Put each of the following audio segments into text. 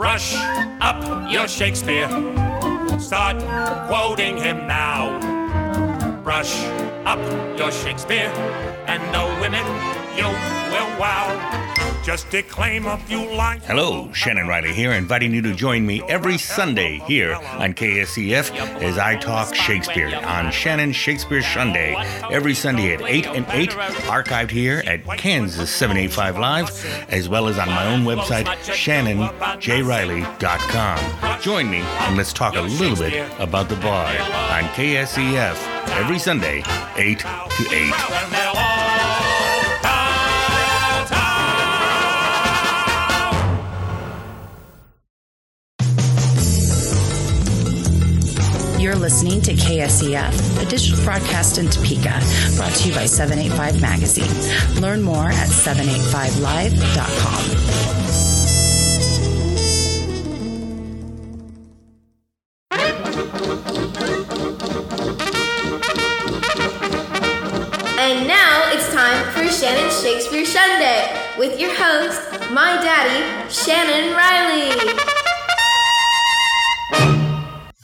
Brush up your Shakespeare. Start quoting him now. Brush up your Shakespeare, and the women you will wow. Just declaim a few lines. Hello, Shannon Riley here, inviting you to join me every Sunday here on KSEF as I talk Shakespeare on Shannon Shakespeare Sunday. Every Sunday at 8 and 8, archived here at Kansas 785 Live, as well as on my own website, shannonjriley.com. Join me and let's talk a little bit about the Bard on KSEF every Sunday, 8 to 8. You're listening to KSEF, a digital broadcast in Topeka, brought to you by 785 Magazine. Learn more at 785live.com. And now it's time for Shannon Shakespeare Sunday with your host, my daddy, Shannon Riley.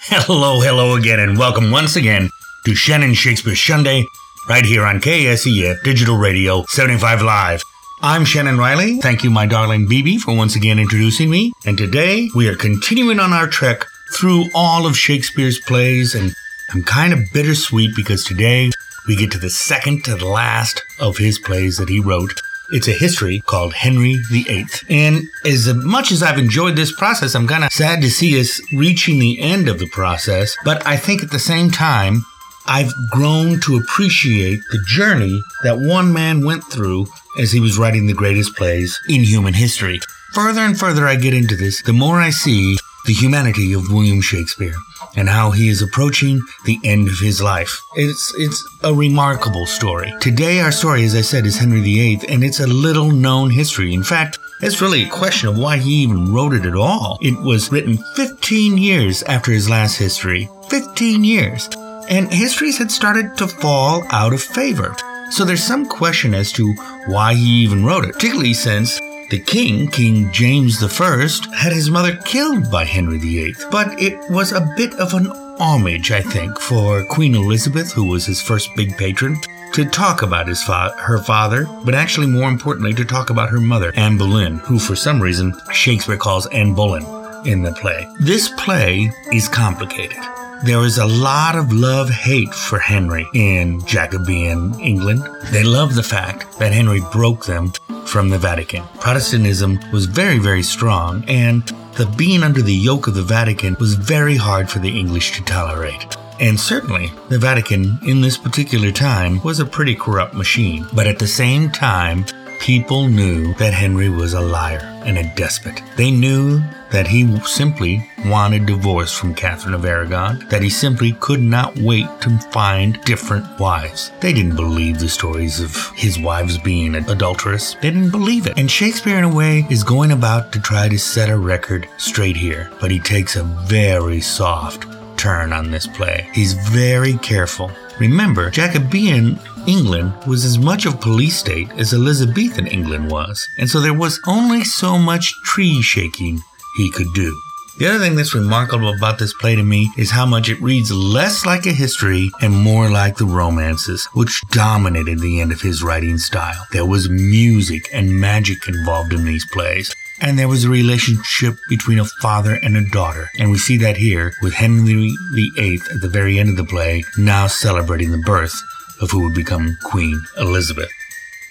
Hello, hello again, and welcome once again to Shannon Shakespeare Sunday, right here on KSEF Digital Radio 75 Live. I'm Shannon Riley. Thank you, my darling BB, for once again introducing me. And today we are continuing on our trek through all of Shakespeare's plays, and I'm kind of bittersweet because today we get to the second to the last of his plays that he wrote. It's a history called Henry VIII. And as much as I've enjoyed this process, I'm kind of sad to see us reaching the end of the process. But I think at the same time, I've grown to appreciate the journey that one man went through as he was writing the greatest plays in human history. Further and further I get into this, the more I see the humanity of William Shakespeare and how he is approaching the end of his life. It's it's a remarkable story. Today our story as I said is Henry VIII and it's a little known history. In fact, it's really a question of why he even wrote it at all. It was written 15 years after his last history. 15 years. And histories had started to fall out of favor. So there's some question as to why he even wrote it, particularly since the king, King James I, had his mother killed by Henry VIII. But it was a bit of an homage, I think, for Queen Elizabeth, who was his first big patron, to talk about his fa- her father, but actually more importantly to talk about her mother, Anne Boleyn, who for some reason Shakespeare calls Anne Bullen in the play. This play is complicated. There is a lot of love hate for Henry in Jacobean England. They love the fact that Henry broke them from the Vatican. Protestantism was very, very strong, and the being under the yoke of the Vatican was very hard for the English to tolerate. And certainly, the Vatican in this particular time was a pretty corrupt machine. But at the same time, people knew that Henry was a liar and a despot. They knew that he simply wanted divorce from Catherine of Aragon, that he simply could not wait to find different wives. They didn't believe the stories of his wives being adulterous. They didn't believe it. And Shakespeare, in a way, is going about to try to set a record straight here, but he takes a very soft turn on this play. He's very careful. Remember, Jacobean England was as much of police state as Elizabethan England was, and so there was only so much tree shaking he could do. The other thing that's remarkable about this play to me is how much it reads less like a history and more like the romances, which dominated the end of his writing style. There was music and magic involved in these plays. And there was a relationship between a father and a daughter. And we see that here with Henry VIII at the very end of the play, now celebrating the birth of who would become Queen Elizabeth.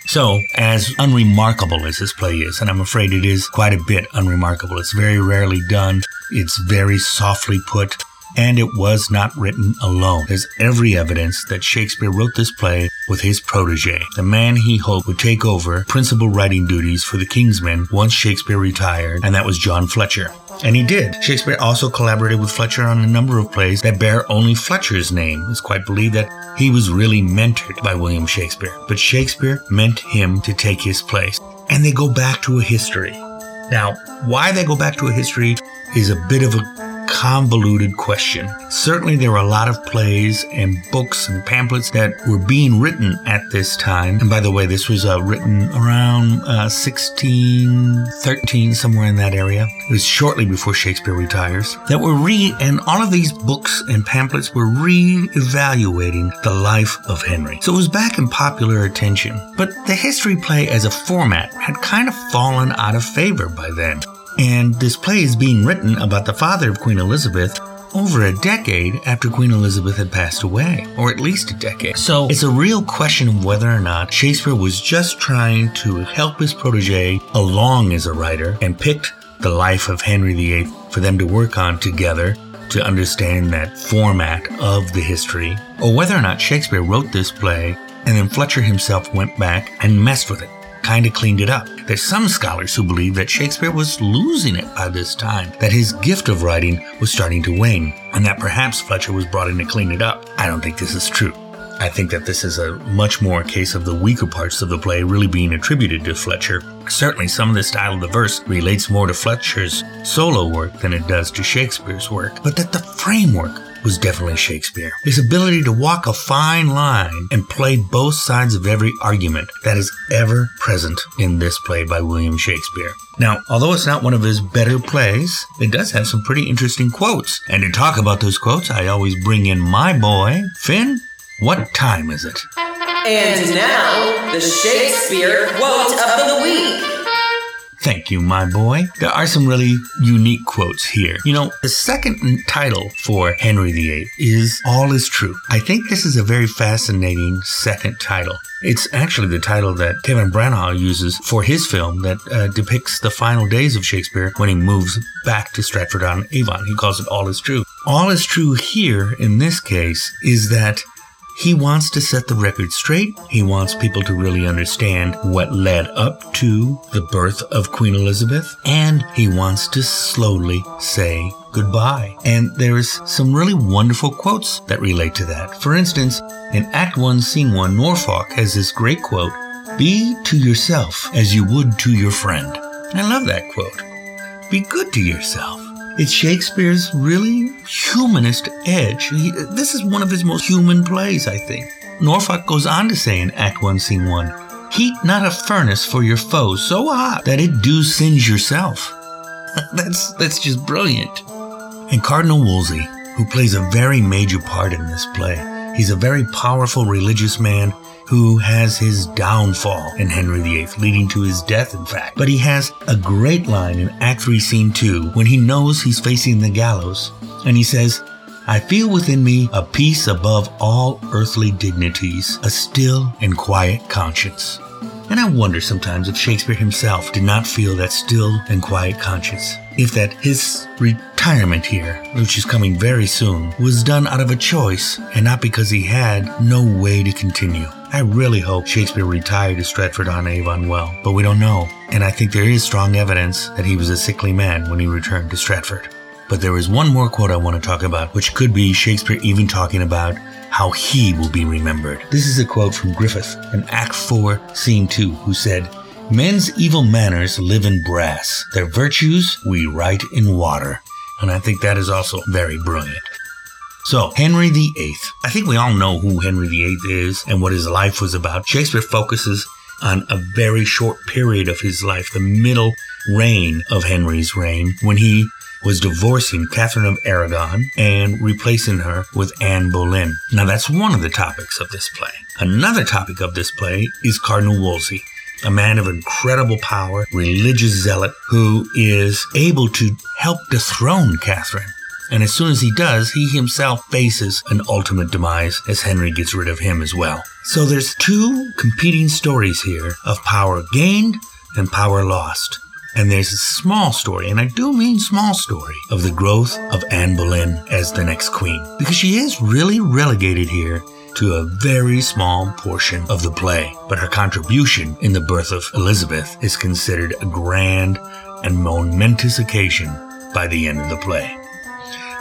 So, as unremarkable as this play is, and I'm afraid it is quite a bit unremarkable, it's very rarely done, it's very softly put, and it was not written alone. There's every evidence that Shakespeare wrote this play with his protege, the man he hoped would take over principal writing duties for the King's Men once Shakespeare retired, and that was John Fletcher. And he did. Shakespeare also collaborated with Fletcher on a number of plays that bear only Fletcher's name. It's quite believed that he was really mentored by William Shakespeare. But Shakespeare meant him to take his place. And they go back to a history. Now, why they go back to a history is a bit of a convoluted question. Certainly, there were a lot of plays and books and pamphlets that were being written at this time. And by the way, this was uh, written around uh, 1613, somewhere in that area. It was shortly before Shakespeare retires. That were re, and all of these books and pamphlets were re-evaluating the life of Henry. So it was back in popular attention. But the history play as a format had kind of fallen out of favor by then. And this play is being written about the father of Queen Elizabeth over a decade after Queen Elizabeth had passed away, or at least a decade. So it's a real question of whether or not Shakespeare was just trying to help his protege along as a writer and picked the life of Henry VIII for them to work on together to understand that format of the history, or whether or not Shakespeare wrote this play and then Fletcher himself went back and messed with it kind of cleaned it up. There's some scholars who believe that Shakespeare was losing it by this time, that his gift of writing was starting to wane, and that perhaps Fletcher was brought in to clean it up. I don't think this is true. I think that this is a much more case of the weaker parts of the play really being attributed to Fletcher. Certainly, some of the style of the verse relates more to Fletcher's solo work than it does to Shakespeare's work, but that the framework was definitely Shakespeare. His ability to walk a fine line and play both sides of every argument that is ever present in this play by William Shakespeare. Now, although it's not one of his better plays, it does have some pretty interesting quotes. And to talk about those quotes, I always bring in my boy, Finn. What time is it? And now, the Shakespeare quote of the week. Thank you, my boy. There are some really unique quotes here. You know, the second title for Henry VIII is All is True. I think this is a very fascinating second title. It's actually the title that Kenneth Branagh uses for his film that uh, depicts the final days of Shakespeare when he moves back to Stratford on Avon. He calls it All is True. All is true here in this case is that he wants to set the record straight. He wants people to really understand what led up to the birth of Queen Elizabeth. And he wants to slowly say goodbye. And there's some really wonderful quotes that relate to that. For instance, in Act 1, Scene 1, Norfolk has this great quote Be to yourself as you would to your friend. I love that quote. Be good to yourself. It's Shakespeare's really humanist edge. He, this is one of his most human plays, I think. Norfolk goes on to say in Act 1, Scene 1 Heat not a furnace for your foes so hot that it do singe yourself. that's, that's just brilliant. And Cardinal Wolsey, who plays a very major part in this play, he's a very powerful religious man who has his downfall in Henry VIII, leading to his death, in fact. But he has a great line in Act 3, Scene 2 when he knows he's facing the gallows, and he says, I feel within me a peace above all earthly dignities, a still and quiet conscience. And I wonder sometimes if Shakespeare himself did not feel that still and quiet conscience. If that his retirement here, which is coming very soon, was done out of a choice and not because he had no way to continue. I really hope Shakespeare retired to Stratford on Avon well, but we don't know. And I think there is strong evidence that he was a sickly man when he returned to Stratford. But there is one more quote I want to talk about, which could be Shakespeare even talking about how he will be remembered. This is a quote from Griffith in Act 4, Scene 2, who said, Men's evil manners live in brass, their virtues we write in water. And I think that is also very brilliant. So, Henry VIII. I think we all know who Henry VIII is and what his life was about. Shakespeare focuses on a very short period of his life, the middle reign of Henry's reign, when he was divorcing Catherine of Aragon and replacing her with Anne Boleyn. Now, that's one of the topics of this play. Another topic of this play is Cardinal Wolsey a man of incredible power, religious zealot, who is able to help dethrone Catherine. And as soon as he does, he himself faces an ultimate demise as Henry gets rid of him as well. So there's two competing stories here of power gained and power lost. And there's a small story, and I do mean small story, of the growth of Anne Boleyn as the next queen. Because she is really relegated here to a very small portion of the play. But her contribution in the birth of Elizabeth is considered a grand and momentous occasion by the end of the play.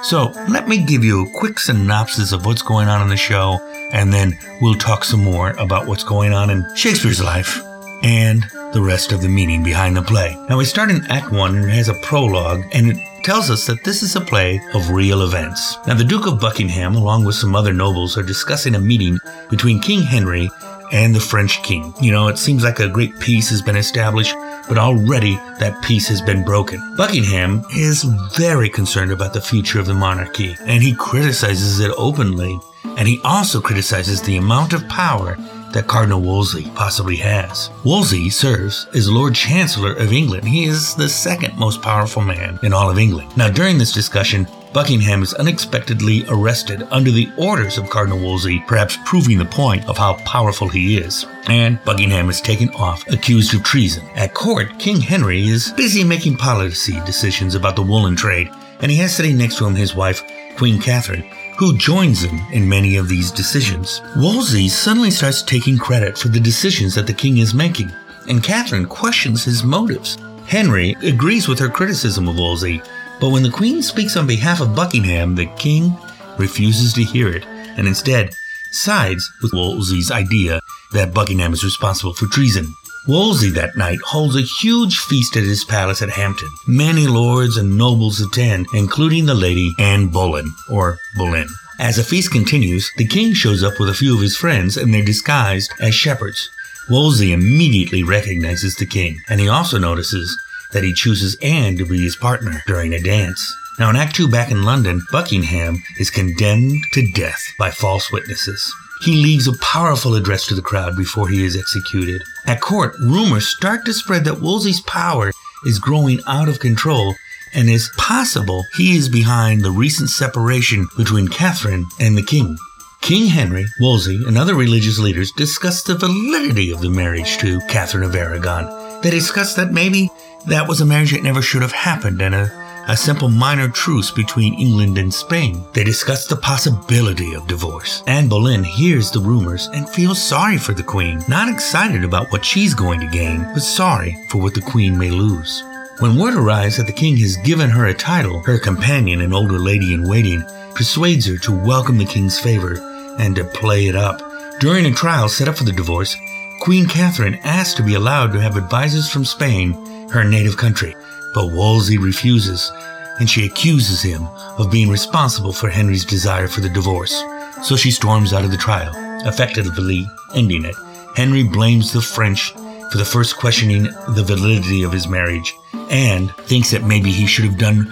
So let me give you a quick synopsis of what's going on in the show, and then we'll talk some more about what's going on in Shakespeare's life and the rest of the meaning behind the play. Now we start in Act 1 and it has a prologue and it tells us that this is a play of real events. Now, the Duke of Buckingham, along with some other nobles, are discussing a meeting between King Henry and the French king. You know, it seems like a great peace has been established, but already that peace has been broken. Buckingham is very concerned about the future of the monarchy, and he criticizes it openly. And he also criticizes the amount of power that Cardinal Wolsey possibly has. Wolsey serves as Lord Chancellor of England. He is the second most powerful man in all of England. Now, during this discussion, Buckingham is unexpectedly arrested under the orders of Cardinal Wolsey, perhaps proving the point of how powerful he is. And Buckingham is taken off, accused of treason. At court, King Henry is busy making policy decisions about the woolen trade, and he has sitting next to him his wife, Queen Catherine, who joins him in many of these decisions. Wolsey suddenly starts taking credit for the decisions that the king is making, and Catherine questions his motives. Henry agrees with her criticism of Wolsey, but when the Queen speaks on behalf of Buckingham, the King refuses to hear it and instead sides with Wolsey's idea that Buckingham is responsible for treason. Wolsey that night holds a huge feast at his palace at Hampton. Many lords and nobles attend, including the lady Anne Boleyn, or Bullen. As the feast continues, the king shows up with a few of his friends and they're disguised as shepherds. Wolsey immediately recognizes the king, and he also notices that he chooses Anne to be his partner during a dance. Now, in Act 2 back in London, Buckingham is condemned to death by false witnesses. He leaves a powerful address to the crowd before he is executed. At court, rumors start to spread that Wolsey's power is growing out of control and it's possible he is behind the recent separation between Catherine and the king. King Henry, Wolsey, and other religious leaders discuss the validity of the marriage to Catherine of Aragon. They discuss that maybe that was a marriage that never should have happened and a, a simple minor truce between England and Spain. They discuss the possibility of divorce. Anne Boleyn hears the rumors and feels sorry for the Queen, not excited about what she's going to gain, but sorry for what the Queen may lose. When word arrives that the king has given her a title, her companion, an older lady in waiting, persuades her to welcome the king's favor and to play it up. During a trial set up for the divorce, Queen Catherine asks to be allowed to have advisors from Spain her native country, but Wolsey refuses, and she accuses him of being responsible for Henry's desire for the divorce. So she storms out of the trial, effectively ending it. Henry blames the French for the first questioning the validity of his marriage and thinks that maybe he should have done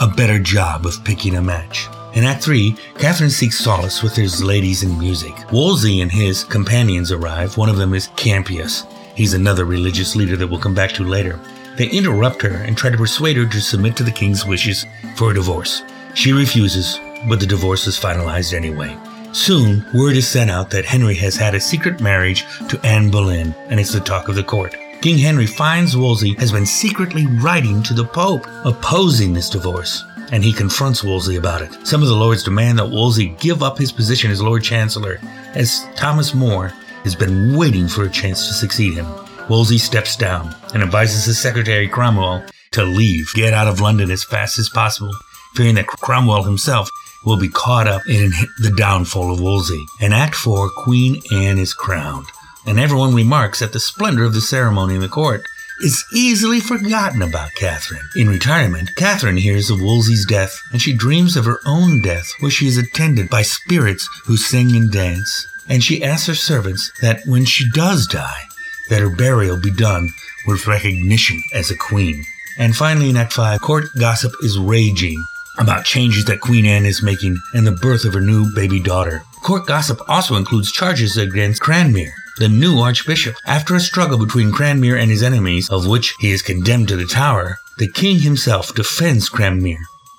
a better job of picking a match. In Act 3, Catherine seeks solace with his ladies in music. Wolsey and his companions arrive. One of them is Campeius. He's another religious leader that we'll come back to later. They interrupt her and try to persuade her to submit to the king's wishes for a divorce. She refuses, but the divorce is finalized anyway. Soon, word is sent out that Henry has had a secret marriage to Anne Boleyn, and it's the talk of the court. King Henry finds Wolsey has been secretly writing to the Pope, opposing this divorce, and he confronts Wolsey about it. Some of the lords demand that Wolsey give up his position as Lord Chancellor, as Thomas More has been waiting for a chance to succeed him. Wolsey steps down and advises his secretary Cromwell to leave, get out of London as fast as possible, fearing that Cromwell himself will be caught up in the downfall of Wolsey. In Act 4, Queen Anne is crowned, and everyone remarks that the splendor of the ceremony in the court is easily forgotten about Catherine. In retirement, Catherine hears of Wolsey's death, and she dreams of her own death, where she is attended by spirits who sing and dance. And she asks her servants that when she does die, that her burial be done with recognition as a queen. And finally, in Act 5, court gossip is raging about changes that Queen Anne is making and the birth of her new baby daughter. Court gossip also includes charges against Cranmer, the new archbishop. After a struggle between Cranmer and his enemies, of which he is condemned to the tower, the king himself defends Cranmer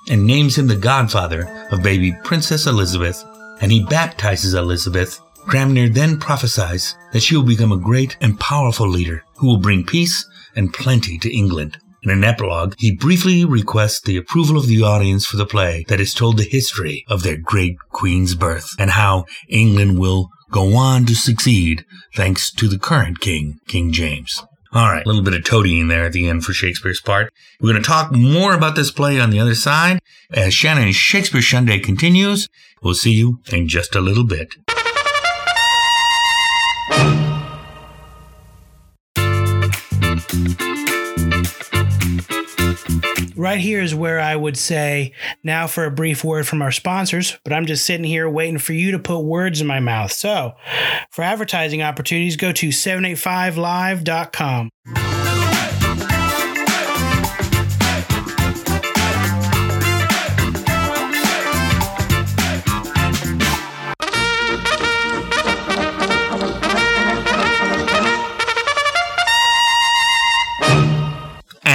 and names him the godfather of baby Princess Elizabeth, and he baptizes Elizabeth Cranmer then prophesies that she will become a great and powerful leader who will bring peace and plenty to England. In an epilogue, he briefly requests the approval of the audience for the play that is told the history of their great queen's birth and how England will go on to succeed thanks to the current king, King James. All right, a little bit of toadying there at the end for Shakespeare's part. We're going to talk more about this play on the other side as Shannon's Shakespeare Sunday continues. We'll see you in just a little bit. Right here is where I would say now for a brief word from our sponsors, but I'm just sitting here waiting for you to put words in my mouth. So, for advertising opportunities, go to 785live.com.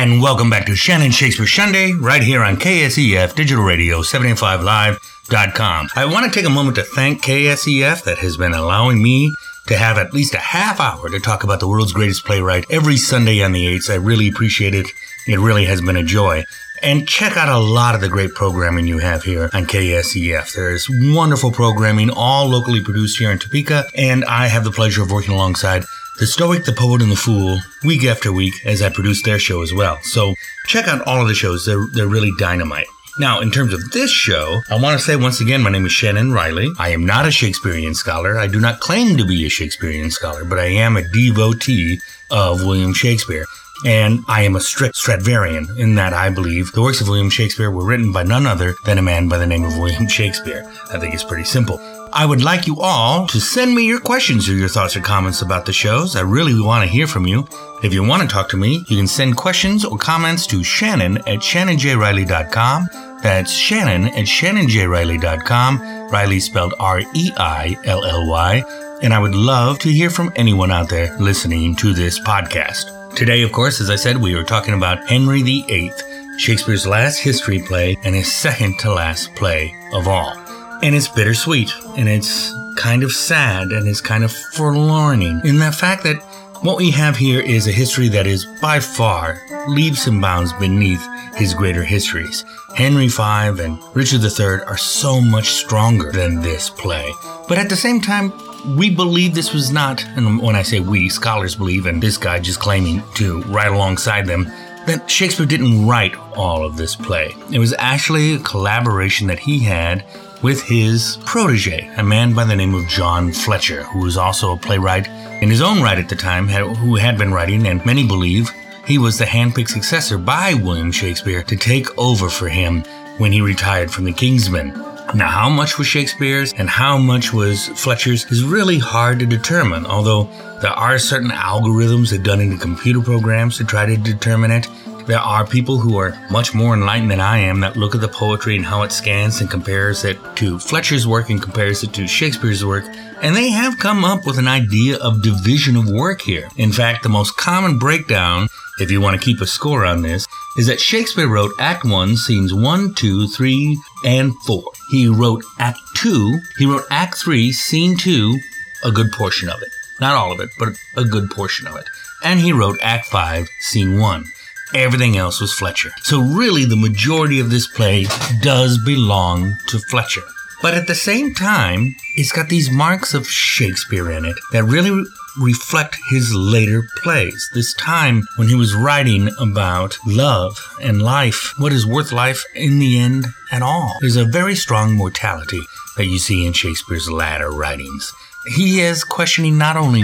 And welcome back to Shannon Shakespeare Sunday, right here on KSEF Digital Radio 785live.com. I want to take a moment to thank KSEF that has been allowing me to have at least a half hour to talk about the world's greatest playwright every Sunday on the 8th. I really appreciate it. It really has been a joy. And check out a lot of the great programming you have here on KSEF. There's wonderful programming, all locally produced here in Topeka, and I have the pleasure of working alongside the Stoic, the Poet, and the Fool week after week as I produce their show as well. So check out all of the shows. They're, they're really dynamite. Now, in terms of this show, I want to say once again, my name is Shannon Riley. I am not a Shakespearean scholar. I do not claim to be a Shakespearean scholar, but I am a devotee of William Shakespeare. And I am a strict Stratfordian in that I believe the works of William Shakespeare were written by none other than a man by the name of William Shakespeare. I think it's pretty simple. I would like you all to send me your questions or your thoughts or comments about the shows. I really want to hear from you. If you want to talk to me, you can send questions or comments to Shannon at shannonjriley.com. That's Shannon at shannonjriley.com. Riley spelled R E I L L Y. And I would love to hear from anyone out there listening to this podcast. Today, of course, as I said, we are talking about Henry VIII, Shakespeare's last history play and his second to last play of all. And it's bittersweet, and it's kind of sad, and it's kind of forlorning in the fact that what we have here is a history that is by far leaps and bounds beneath his greater histories. Henry V and Richard III are so much stronger than this play. But at the same time, we believe this was not, and when I say we, scholars believe, and this guy just claiming to write alongside them, that Shakespeare didn't write all of this play. It was actually a collaboration that he had with his protege, a man by the name of John Fletcher, who was also a playwright in his own right at the time, who had been writing, and many believe he was the handpicked successor by William Shakespeare to take over for him when he retired from the Kingsmen. Now, how much was Shakespeare's and how much was Fletcher's is really hard to determine, although there are certain algorithms that are done into computer programs to try to determine it. There are people who are much more enlightened than I am that look at the poetry and how it scans and compares it to Fletcher's work and compares it to Shakespeare's work, and they have come up with an idea of division of work here. In fact, the most common breakdown, if you want to keep a score on this, is that Shakespeare wrote Act 1, scenes 1, 2, 3, and 4. He wrote Act 2, he wrote Act 3, scene 2, a good portion of it. Not all of it, but a good portion of it. And he wrote Act 5, scene 1. Everything else was Fletcher. So really the majority of this play does belong to Fletcher. But at the same time, it's got these marks of Shakespeare in it that really reflect his later plays. This time when he was writing about love and life, what is worth life in the end at all. There's a very strong mortality that you see in Shakespeare's latter writings. He is questioning not only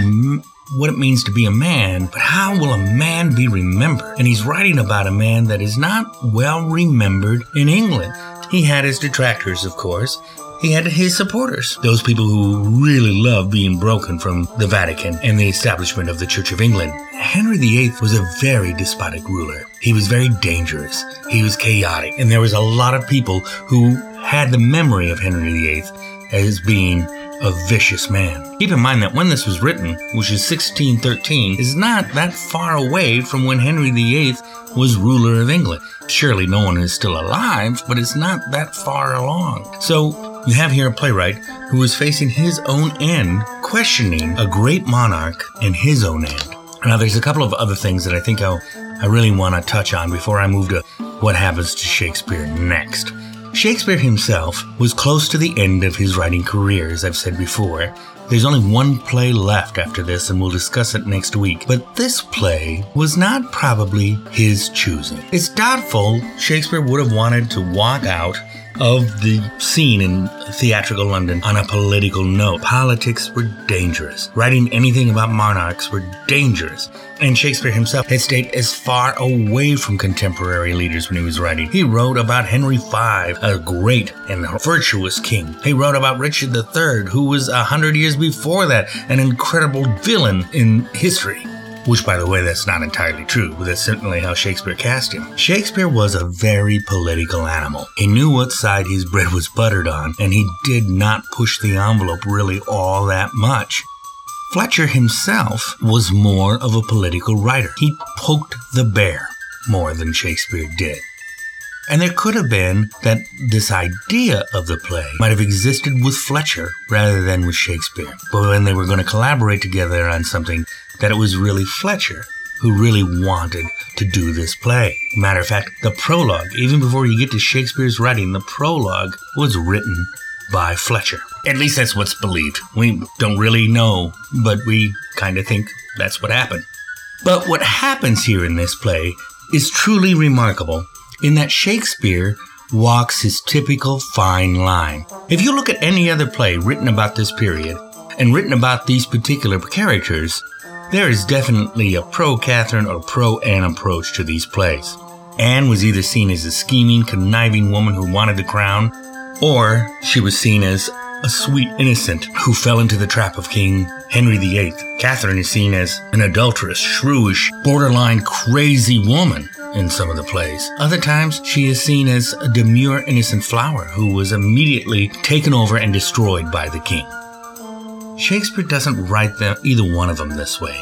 what it means to be a man, but how will a man be remembered? And he's writing about a man that is not well remembered in England. He had his detractors, of course. He had his supporters, those people who really love being broken from the Vatican and the establishment of the Church of England. Henry VIII was a very despotic ruler. He was very dangerous. He was chaotic. And there was a lot of people who had the memory of Henry VIII as being a vicious man. Keep in mind that when this was written, which is 1613, is not that far away from when Henry VIII was ruler of England. Surely no one is still alive, but it's not that far along. So you have here a playwright who is facing his own end, questioning a great monarch and his own end. Now, there's a couple of other things that I think I'll, I really want to touch on before I move to what happens to Shakespeare next. Shakespeare himself was close to the end of his writing career, as I've said before. There's only one play left after this, and we'll discuss it next week. But this play was not probably his choosing. It's doubtful Shakespeare would have wanted to walk out of the scene in theatrical London on a political note. Politics were dangerous. Writing anything about monarchs were dangerous. And Shakespeare himself had stayed as far away from contemporary leaders when he was writing. He wrote about Henry V, a great and virtuous king. He wrote about Richard III, who was a hundred years before that, an incredible villain in history. Which, by the way, that's not entirely true, but that's certainly how Shakespeare cast him. Shakespeare was a very political animal. He knew what side his bread was buttered on, and he did not push the envelope really all that much. Fletcher himself was more of a political writer. He poked the bear more than Shakespeare did. And there could have been that this idea of the play might have existed with Fletcher rather than with Shakespeare. But when they were going to collaborate together on something, that it was really Fletcher who really wanted to do this play. Matter of fact, the prologue, even before you get to Shakespeare's writing, the prologue was written by Fletcher. At least that's what's believed. We don't really know, but we kind of think that's what happened. But what happens here in this play is truly remarkable in that Shakespeare walks his typical fine line. If you look at any other play written about this period and written about these particular characters, there is definitely a pro Catherine or pro Anne approach to these plays. Anne was either seen as a scheming, conniving woman who wanted the crown, or she was seen as a sweet innocent who fell into the trap of King Henry VIII. Catherine is seen as an adulterous, shrewish, borderline crazy woman in some of the plays. Other times, she is seen as a demure, innocent flower who was immediately taken over and destroyed by the king. Shakespeare doesn't write them, either one of them this way.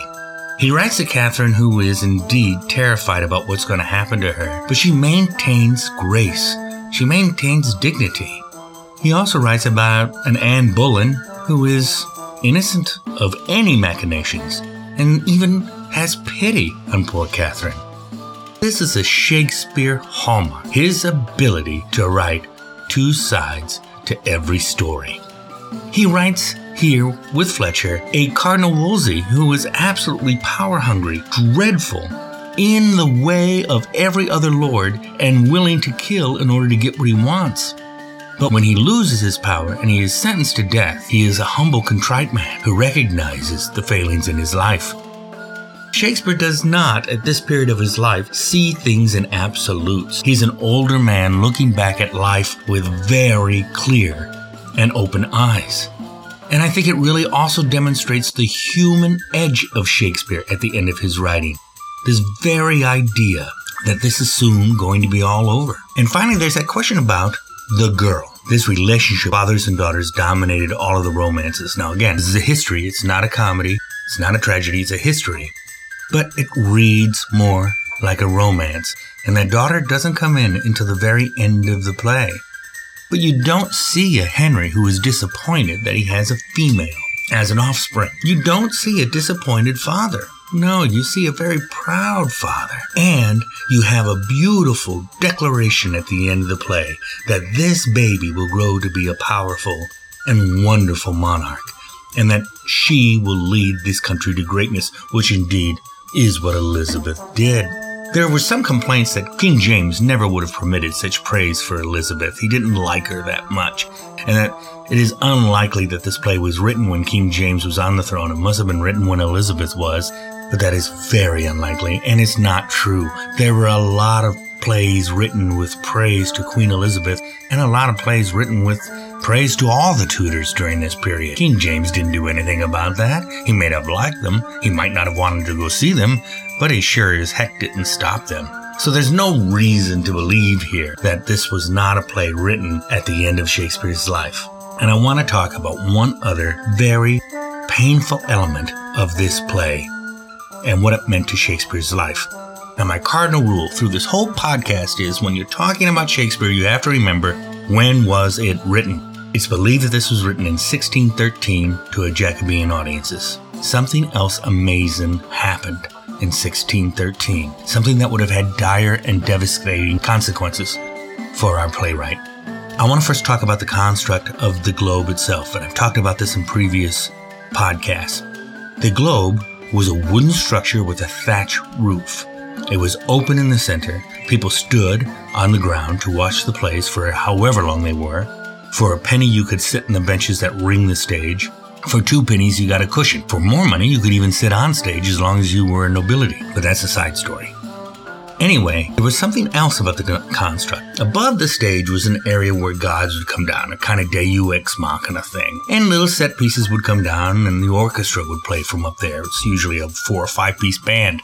He writes a Catherine who is indeed terrified about what's going to happen to her, but she maintains grace. She maintains dignity. He also writes about an Anne Boleyn who is innocent of any machinations and even has pity on poor Catherine. This is a Shakespeare hallmark, his ability to write two sides to every story. He writes here with Fletcher a Cardinal Wolsey who is absolutely power hungry, dreadful, in the way of every other lord, and willing to kill in order to get what he wants. But when he loses his power and he is sentenced to death, he is a humble, contrite man who recognizes the failings in his life. Shakespeare does not, at this period of his life, see things in absolutes. He's an older man looking back at life with very clear and open eyes. And I think it really also demonstrates the human edge of Shakespeare at the end of his writing. This very idea that this is soon going to be all over. And finally, there's that question about the girl. This relationship, fathers and daughters, dominated all of the romances. Now, again, this is a history. It's not a comedy. It's not a tragedy. It's a history. But it reads more like a romance. And that daughter doesn't come in until the very end of the play. But you don't see a Henry who is disappointed that he has a female as an offspring. You don't see a disappointed father. No, you see a very proud father. And you have a beautiful declaration at the end of the play that this baby will grow to be a powerful and wonderful monarch, and that she will lead this country to greatness, which indeed is what Elizabeth did. There were some complaints that King James never would have permitted such praise for Elizabeth. He didn't like her that much, and that it is unlikely that this play was written when King James was on the throne. It must have been written when Elizabeth was, but that is very unlikely, and it's not true. There were a lot of plays written with praise to Queen Elizabeth, and a lot of plays written with praise to all the Tudors during this period. King James didn't do anything about that. He may have liked them, he might not have wanted to go see them, but he sure as heck didn't stop them. So there's no reason to believe here that this was not a play written at the end of Shakespeare's life. And I want to talk about one other very painful element of this play and what it meant to Shakespeare's life. Now, my cardinal rule through this whole podcast is when you're talking about Shakespeare, you have to remember when was it written? It's believed that this was written in 1613 to a Jacobean audiences. Something else amazing happened in 1613, something that would have had dire and devastating consequences for our playwright. I want to first talk about the construct of the globe itself, and I've talked about this in previous podcasts. The globe was a wooden structure with a thatch roof. It was open in the center. People stood on the ground to watch the plays for however long they were. For a penny, you could sit in the benches that ring the stage. For two pennies, you got a cushion. For more money, you could even sit on stage as long as you were a nobility. But that's a side story. Anyway, there was something else about the construct. Above the stage was an area where gods would come down, a kind of Deus Ex Machina thing. And little set pieces would come down, and the orchestra would play from up there. It's usually a four or five piece band.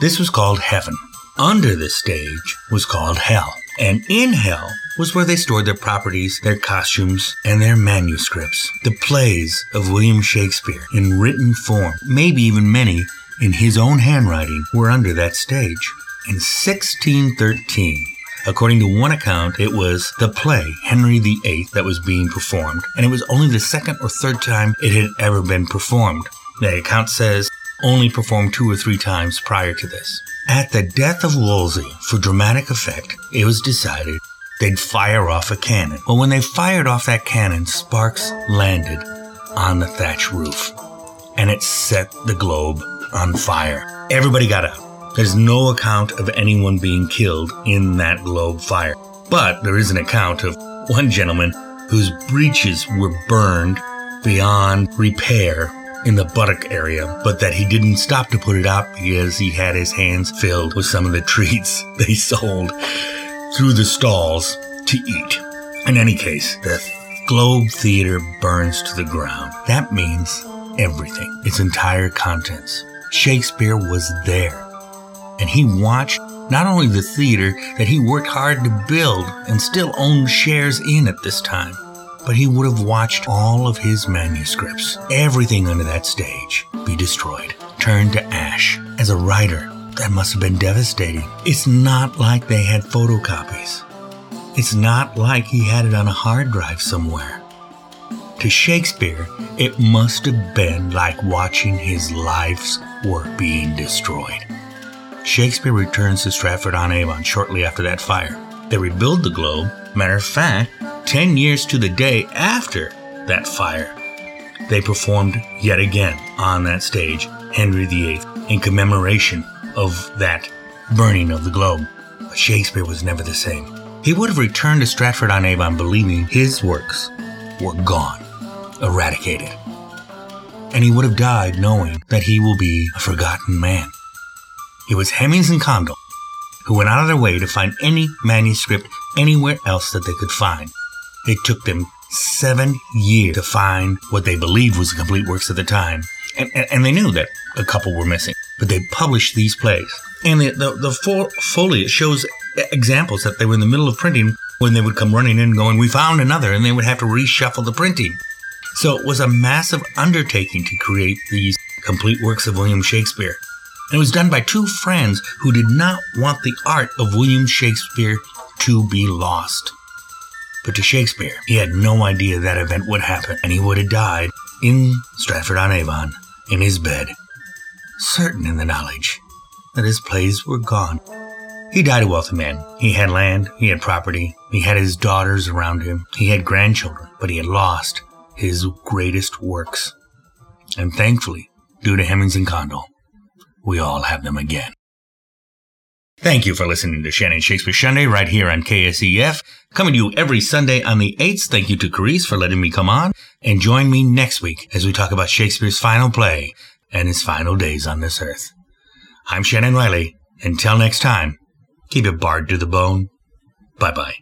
This was called heaven. Under the stage was called hell. And in hell was where they stored their properties, their costumes, and their manuscripts. The plays of William Shakespeare in written form, maybe even many in his own handwriting, were under that stage. In 1613, According to one account, it was the play Henry VIII that was being performed, and it was only the second or third time it had ever been performed. The account says only performed two or three times prior to this. At the death of Wolsey, for dramatic effect, it was decided they'd fire off a cannon. But when they fired off that cannon, sparks landed on the thatch roof and it set the globe on fire. Everybody got out. There's no account of anyone being killed in that globe fire. But there is an account of one gentleman whose breeches were burned beyond repair in the buttock area, but that he didn't stop to put it out because he had his hands filled with some of the treats they sold through the stalls to eat. In any case, the Globe Theater burns to the ground. That means everything, its entire contents. Shakespeare was there, and he watched not only the theater that he worked hard to build and still owned shares in at this time, but he would have watched all of his manuscripts, everything under that stage, be destroyed, turned to ash. As a writer, that must have been devastating. It's not like they had photocopies. It's not like he had it on a hard drive somewhere. To Shakespeare, it must have been like watching his life's work being destroyed. Shakespeare returns to Stratford on Avon shortly after that fire. They rebuild the globe. Matter of fact, 10 years to the day after that fire, they performed yet again on that stage Henry VIII in commemoration of that burning of the globe. But Shakespeare was never the same. He would have returned to Stratford on Avon believing his works were gone, eradicated. And he would have died knowing that he will be a forgotten man. It was Hemmings and Condell who went out of their way to find any manuscript anywhere else that they could find it took them seven years to find what they believed was the complete works at the time. And, and, and, they knew that a couple were missing, but they published these plays. And the, the, the foliage shows examples that they were in the middle of printing when they would come running in going, We found another, and they would have to reshuffle the printing. So it was a massive undertaking to create these complete works of William Shakespeare. And it was done by two friends who did not want the art of William Shakespeare to be lost. But to Shakespeare, he had no idea that event would happen, and he would have died in Stratford on Avon, in his bed, certain in the knowledge that his plays were gone. He died a wealthy man. He had land, he had property, he had his daughters around him, he had grandchildren, but he had lost his greatest works. And thankfully, due to Hemmings and Condell, we all have them again. Thank you for listening to Shannon Shakespeare Sunday right here on KSEF. Coming to you every Sunday on the 8th. Thank you to Carice for letting me come on and join me next week as we talk about Shakespeare's final play and his final days on this earth. I'm Shannon Riley. Until next time, keep it barred to the bone. Bye bye.